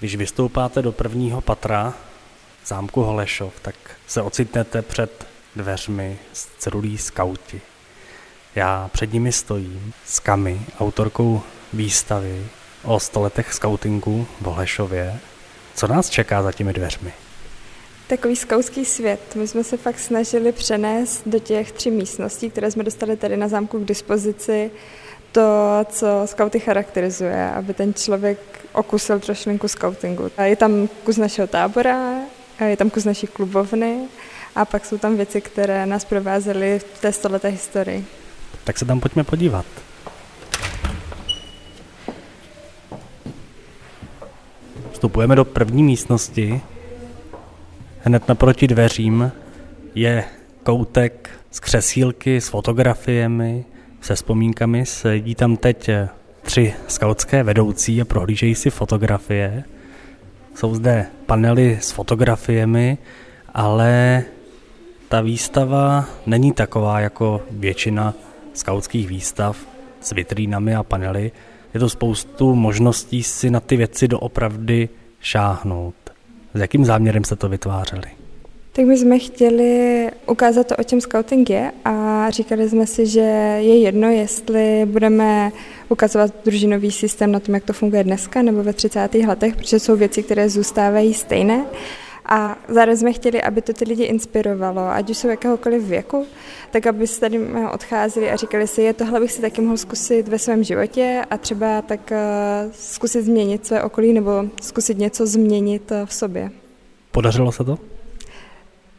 Když vystoupáte do prvního patra zámku Holešov, tak se ocitnete před dveřmi z celulí skauti. Já před nimi stojím s Kami, autorkou výstavy o stoletech skautingu v Holešově. Co nás čeká za těmi dveřmi? Takový skautský svět. My jsme se fakt snažili přenést do těch tří místností, které jsme dostali tady na zámku k dispozici, to, co skauty charakterizuje, aby ten člověk okusil trošlinku skautingu. Je tam kus našeho tábora, je tam kus naší klubovny a pak jsou tam věci, které nás provázely v té stoleté historii. Tak se tam pojďme podívat. Vstupujeme do první místnosti. Hned naproti dveřím je koutek z křesílky s fotografiemi, se vzpomínkami. Sedí tam teď tři skautské vedoucí a prohlížejí si fotografie. Jsou zde panely s fotografiemi, ale ta výstava není taková jako většina skautských výstav s vitrínami a panely. Je to spoustu možností si na ty věci doopravdy šáhnout. S jakým záměrem se to vytvářeli? Tak my jsme chtěli ukázat to, o čem scouting je a říkali jsme si, že je jedno, jestli budeme ukazovat družinový systém na tom, jak to funguje dneska nebo ve 30. letech, protože jsou věci, které zůstávají stejné. A zároveň jsme chtěli, aby to ty lidi inspirovalo, ať už jsou jakéhokoliv věku, tak aby se tady odcházeli a říkali si, je tohle bych si taky mohl zkusit ve svém životě a třeba tak uh, zkusit změnit své okolí nebo zkusit něco změnit uh, v sobě. Podařilo se to?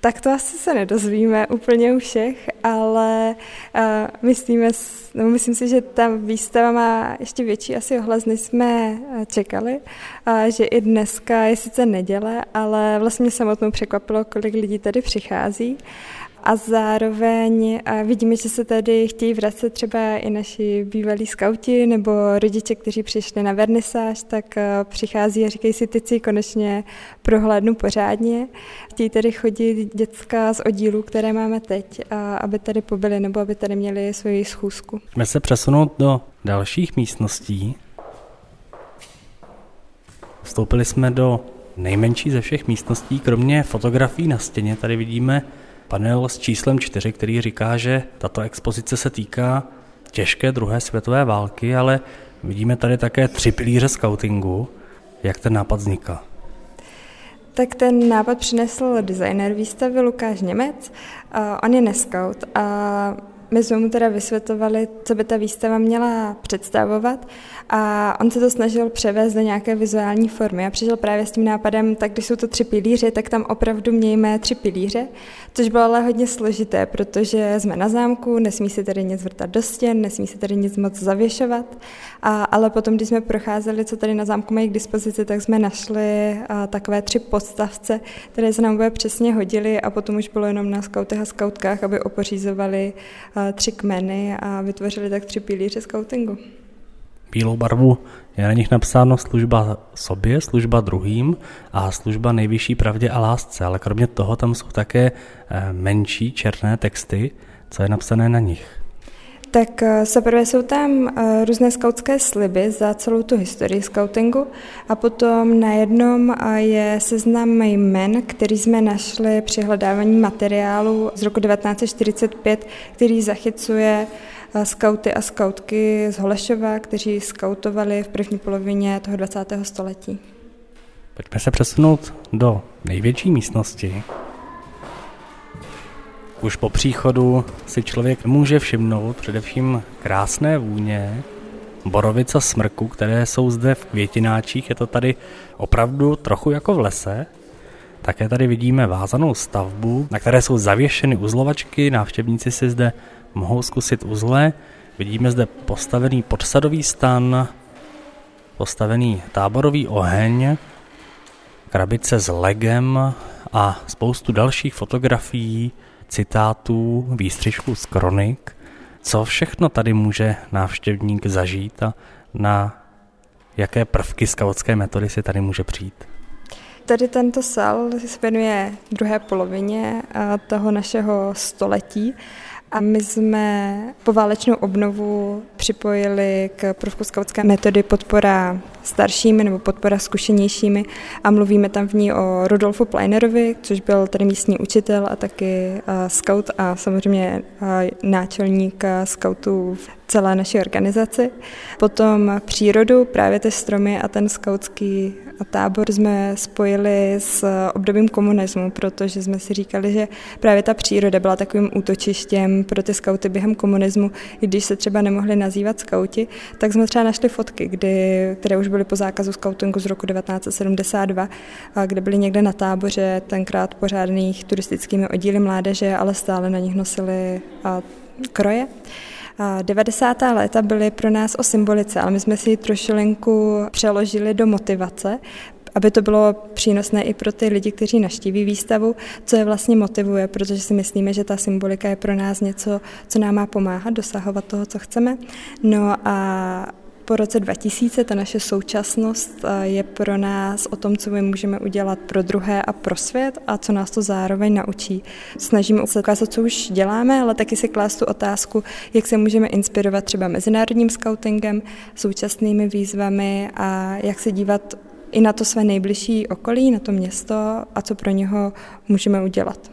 Tak to asi se nedozvíme úplně u všech, ale uh, myslíme, no, myslím si, že ta výstava má ještě větší asi ohlas, než jsme čekali, uh, že i dneska je sice neděle, ale vlastně samotnou překvapilo, kolik lidí tady přichází a zároveň vidíme, že se tady chtějí vracet třeba i naši bývalí skauti nebo rodiče, kteří přišli na vernisáž, tak přichází a říkají si, si konečně prohlédnu pořádně. Chtějí tady chodit děcka z oddílů, které máme teď, aby tady pobyli nebo aby tady měli svoji schůzku. Jsme se přesunout do dalších místností. Vstoupili jsme do nejmenší ze všech místností, kromě fotografií na stěně. Tady vidíme panel s číslem 4, který říká, že tato expozice se týká těžké druhé světové války, ale vidíme tady také tři pilíře scoutingu. Jak ten nápad vznikal? Tak ten nápad přinesl designer výstavy Lukáš Němec. On je neskaut a my jsme mu teda vysvětlovali, co by ta výstava měla představovat a on se to snažil převést do nějaké vizuální formy. A přišel právě s tím nápadem, tak když jsou to tři pilíře, tak tam opravdu mějme tři pilíře, což bylo ale hodně složité, protože jsme na zámku, nesmí se tady nic vrtat do stěn, nesmí se tady nic moc zavěšovat, a, ale potom, když jsme procházeli, co tady na zámku mají k dispozici, tak jsme našli a, takové tři podstavce, které se nám bude přesně hodily a potom už bylo jenom na skautech a skautkách, aby opořízovali tři kmeny a vytvořili tak tři pilíře skautingu bílou barvu je na nich napsáno služba sobě, služba druhým a služba nejvyšší pravdě a lásce, ale kromě toho tam jsou také eh, menší černé texty, co je napsané na nich. Tak zaprvé eh, jsou tam eh, různé skautské sliby za celou tu historii skautingu a potom na jednom je seznam jmen, který jsme našli při hledávání materiálu z roku 1945, který zachycuje skauty a skautky z Holešova, kteří skautovali v první polovině toho 20. století. Pojďme se přesunout do největší místnosti. Už po příchodu si člověk může všimnout především krásné vůně, borovica smrku, které jsou zde v květináčích. Je to tady opravdu trochu jako v lese. Také tady vidíme vázanou stavbu, na které jsou zavěšeny uzlovačky. Návštěvníci si zde mohou zkusit uzle. Vidíme zde postavený podsadový stan, postavený táborový oheň, krabice s legem a spoustu dalších fotografií, citátů, výstřižků z kronik. Co všechno tady může návštěvník zažít a na jaké prvky skautské metody si tady může přijít? Tady tento sál se věnuje druhé polovině eh, toho našeho století a my jsme po válečnou obnovu připojili k prvku skautské metody podpora staršími nebo podpora zkušenějšími a mluvíme tam v ní o Rudolfu Pleinerovi, což byl tady místní učitel a taky scout a samozřejmě náčelník scoutů v celé naší organizaci. Potom přírodu, právě ty stromy a ten skautský tábor jsme spojili s obdobím komunismu, protože jsme si říkali, že právě ta příroda byla takovým útočištěm pro ty skauty během komunismu, i když se třeba nemohli nazývat skauti, tak jsme třeba našli fotky, kdy, které už byly po zákazu skautingu z roku 1972, kde byly někde na táboře, tenkrát pořádných turistickými oddíly mládeže, ale stále na nich nosili kroje. 90. léta byly pro nás o symbolice, ale my jsme si ji trošilinku přeložili do motivace, aby to bylo přínosné i pro ty lidi, kteří naštíví výstavu, co je vlastně motivuje, protože si myslíme, že ta symbolika je pro nás něco, co nám má pomáhat dosahovat toho, co chceme. No a po roce 2000 ta naše současnost je pro nás o tom, co my můžeme udělat pro druhé a pro svět a co nás to zároveň naučí. Snažíme se ukázat, co už děláme, ale taky si klást tu otázku, jak se můžeme inspirovat třeba mezinárodním scoutingem, současnými výzvami a jak se dívat i na to své nejbližší okolí, na to město a co pro něho můžeme udělat.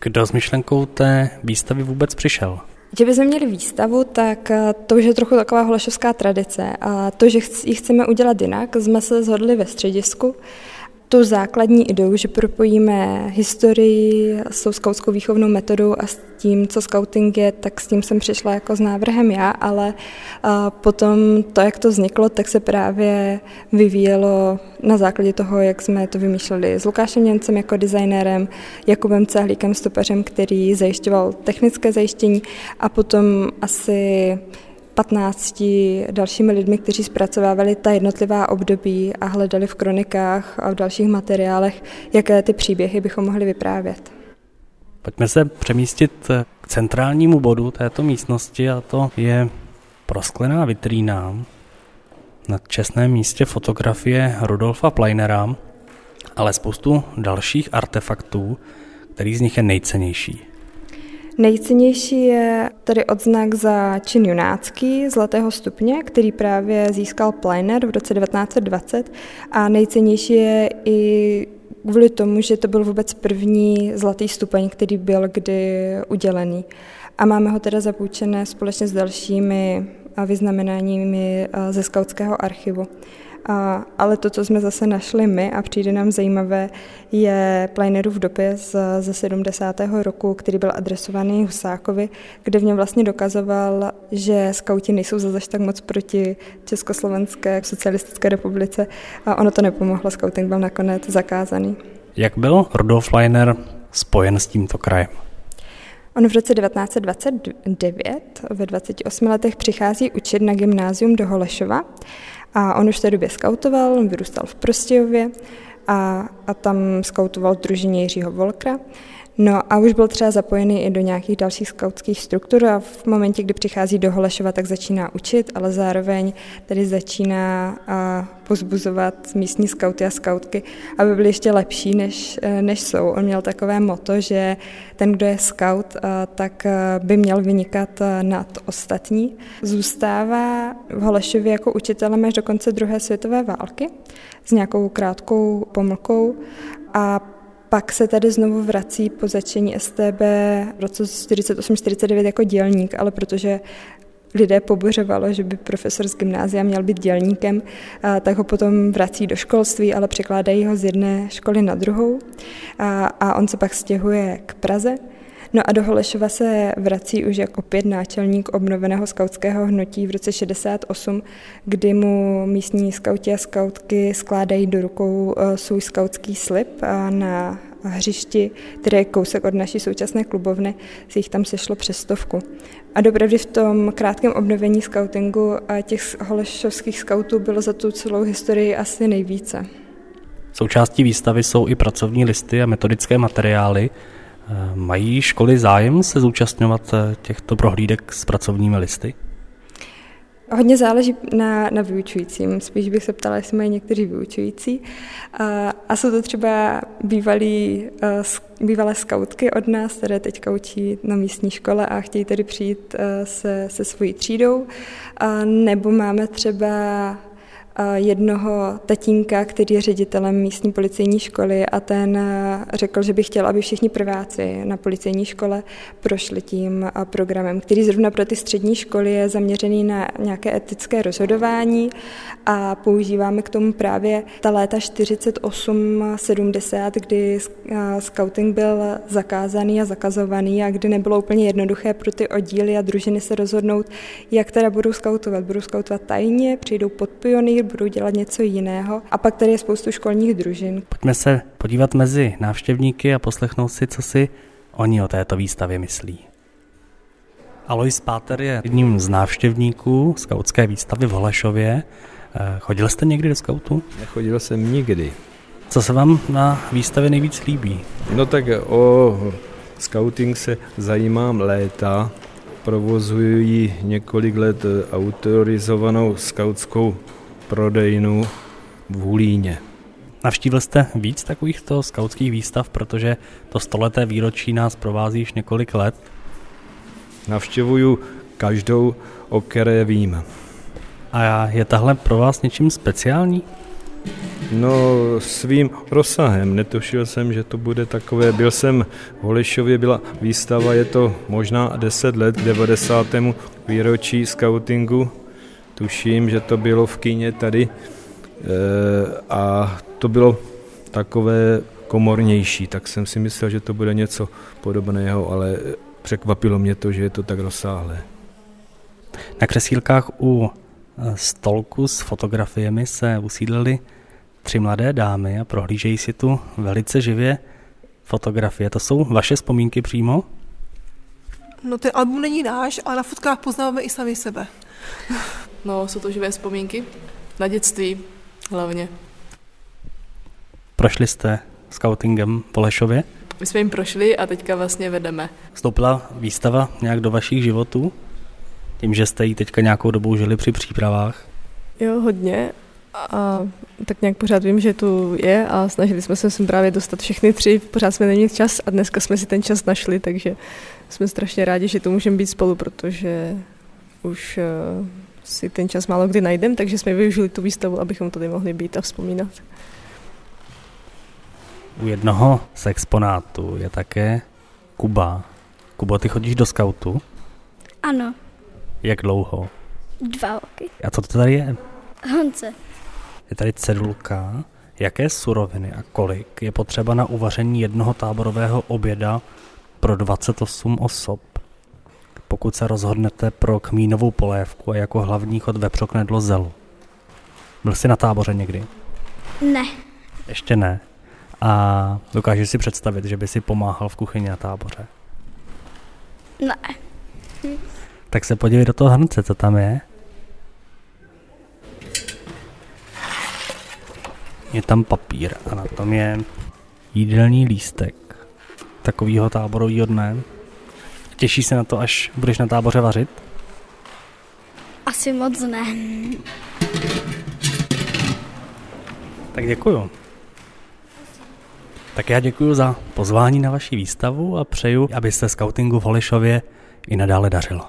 Kdo s myšlenkou té výstavy vůbec přišel? Že bychom měli výstavu, tak eh, to už je trochu taková holešovská tradice. A to, že ji chceme udělat jinak, jsme se zhodli ve středisku tu základní ideu, že propojíme historii s tou skautskou výchovnou metodou a s tím, co scouting je, tak s tím jsem přišla jako s návrhem já, ale potom to, jak to vzniklo, tak se právě vyvíjelo na základě toho, jak jsme to vymýšleli s Lukášem Němcem jako designérem, Jakubem Cehlíkem stopařem, který zajišťoval technické zajištění a potom asi 15 dalšími lidmi, kteří zpracovávali ta jednotlivá období a hledali v kronikách a v dalších materiálech, jaké ty příběhy bychom mohli vyprávět. Pojďme se přemístit k centrálnímu bodu této místnosti a to je prosklená vitrína na čestném místě fotografie Rudolfa Pleinera, ale spoustu dalších artefaktů, který z nich je nejcennější. Nejcennější je tedy odznak za čin junácký zlatého stupně, který právě získal Pleiner v roce 1920 a nejcennější je i kvůli tomu, že to byl vůbec první zlatý stupeň, který byl kdy udělený. A máme ho teda zapůjčené společně s dalšími vyznamenáními ze skautského archivu. A, ale to, co jsme zase našli my a přijde nám zajímavé, je Pleinerův dopis ze 70. roku, který byl adresovaný Husákovi, kde v něm vlastně dokazoval, že skauti nejsou zase tak moc proti Československé socialistické republice a ono to nepomohlo, skauting byl nakonec zakázaný. Jak byl Rudolf Leiner spojen s tímto krajem? On v roce 1929 ve 28 letech přichází učit na gymnázium do Holešova a on už v té době skautoval, on vyrůstal v Prostějově a, a tam skautoval družině Jiřího Volkra. No a už byl třeba zapojený i do nějakých dalších skautských struktur a v momentě, kdy přichází do Holešova, tak začíná učit, ale zároveň tady začíná pozbuzovat místní skauty a skautky, aby byly ještě lepší, než, e, než jsou. On měl takové moto, že ten, kdo je skaut, tak e, by měl vynikat e, nad ostatní. Zůstává v Holešově jako učitelem až do konce druhé světové války s nějakou krátkou pomlkou a pak se tady znovu vrací po začení STB v roce 48-49 jako dělník, ale protože lidé pobořovalo, že by profesor z gymnázia měl být dělníkem, tak ho potom vrací do školství, ale překládají ho z jedné školy na druhou. A, a on se pak stěhuje k Praze No a do Holešova se vrací už jako opět náčelník obnoveného skautského hnutí v roce 68, kdy mu místní skauti a skautky skládají do rukou eh, svůj skautský slib na hřišti, které je kousek od naší současné klubovny, si jich tam sešlo přes stovku. A dopravdy v tom krátkém obnovení skautingu těch holešovských skautů bylo za tu celou historii asi nejvíce. Součástí výstavy jsou i pracovní listy a metodické materiály, Mají školy zájem se zúčastňovat eh, těchto prohlídek s pracovními listy? Hodně záleží na, na vyučujícím. Spíš bych se ptala, jestli mají někteří vyučující. A, a jsou to třeba bývalí, eh, bývalé skautky od nás, které teď učí na místní škole a chtějí tedy přijít eh, se, se svojí třídou. A nebo máme třeba jednoho tatínka, který je ředitelem místní policejní školy a ten řekl, že by chtěl, aby všichni prváci na policejní škole prošli tím programem, který zrovna pro ty střední školy je zaměřený na nějaké etické rozhodování a používáme k tomu právě ta léta 48-70, kdy scouting byl zakázaný a zakazovaný a kdy nebylo úplně jednoduché pro ty oddíly a družiny se rozhodnout, jak teda budou skautovat. Budou skautovat tajně, přijdou pod pionýr, budou dělat něco jiného. A pak tady je spoustu školních družin. Pojďme se podívat mezi návštěvníky a poslechnout si, co si oni o této výstavě myslí. Alois Páter je jedním z návštěvníků skautské výstavy v Holešově. Eh, chodil jste někdy do skautu? Nechodil jsem nikdy. Co se vám na výstavě nejvíc líbí? No tak o scouting se zajímám léta. Provozuji několik let autorizovanou skautskou prodejnu v Hulíně. Navštívil jste víc takovýchto skautských výstav, protože to stoleté výročí nás provází již několik let? Navštěvuju každou, o které vím. A je tahle pro vás něčím speciální? No svým rozsahem. Netušil jsem, že to bude takové. Byl jsem v Holešově, byla výstava, je to možná 10 let k 90. výročí scoutingu. Tuším, že to bylo v kyně tady. E, a to bylo takové komornější, tak jsem si myslel, že to bude něco podobného, ale překvapilo mě to, že je to tak rozsáhlé. Na kresílkách u e, stolku s fotografiemi se usídlili tři mladé dámy a prohlížejí si tu velice živě fotografie. To jsou vaše vzpomínky přímo? No ten album není náš, ale na fotkách poznáváme i sami sebe. No, jsou to živé vzpomínky. Na dětství hlavně. Prošli jste scoutingem po Lešově? My jsme jim prošli a teďka vlastně vedeme. Vstoupila výstava nějak do vašich životů? Tím, že jste ji teďka nějakou dobou žili při přípravách? Jo, hodně. A tak nějak pořád vím, že tu je a snažili jsme se sem právě dostat všechny tři, pořád jsme neměli čas a dneska jsme si ten čas našli, takže jsme strašně rádi, že tu můžeme být spolu, protože už uh, si ten čas málo kdy najdem, takže jsme využili tu výstavu, abychom tady mohli být a vzpomínat. U jednoho z exponátů je také Kuba. Kubo, ty chodíš do skautu? Ano. Jak dlouho? Dva roky. A co to tady je? Honce. Je tady cedulka. Jaké suroviny a kolik je potřeba na uvaření jednoho táborového oběda pro 28 osob? Pokud se rozhodnete pro kmínovou polévku a jako hlavní chod vepřoknedlo zelu. Byl jsi na táboře někdy? Ne. Ještě ne. A dokážeš si představit, že by si pomáhal v kuchyni na táboře? Ne. Tak se podívej do toho hrnce, co tam je. Je tam papír a na tom je jídelní lístek takového táborového dne. Těší se na to, až budeš na táboře vařit? Asi moc ne. Tak děkuju. Tak já děkuji za pozvání na vaši výstavu a přeju, aby se scoutingu v Holišově i nadále dařilo.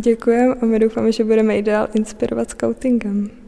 Děkujeme a my doufáme, že budeme i dál inspirovat scoutingem.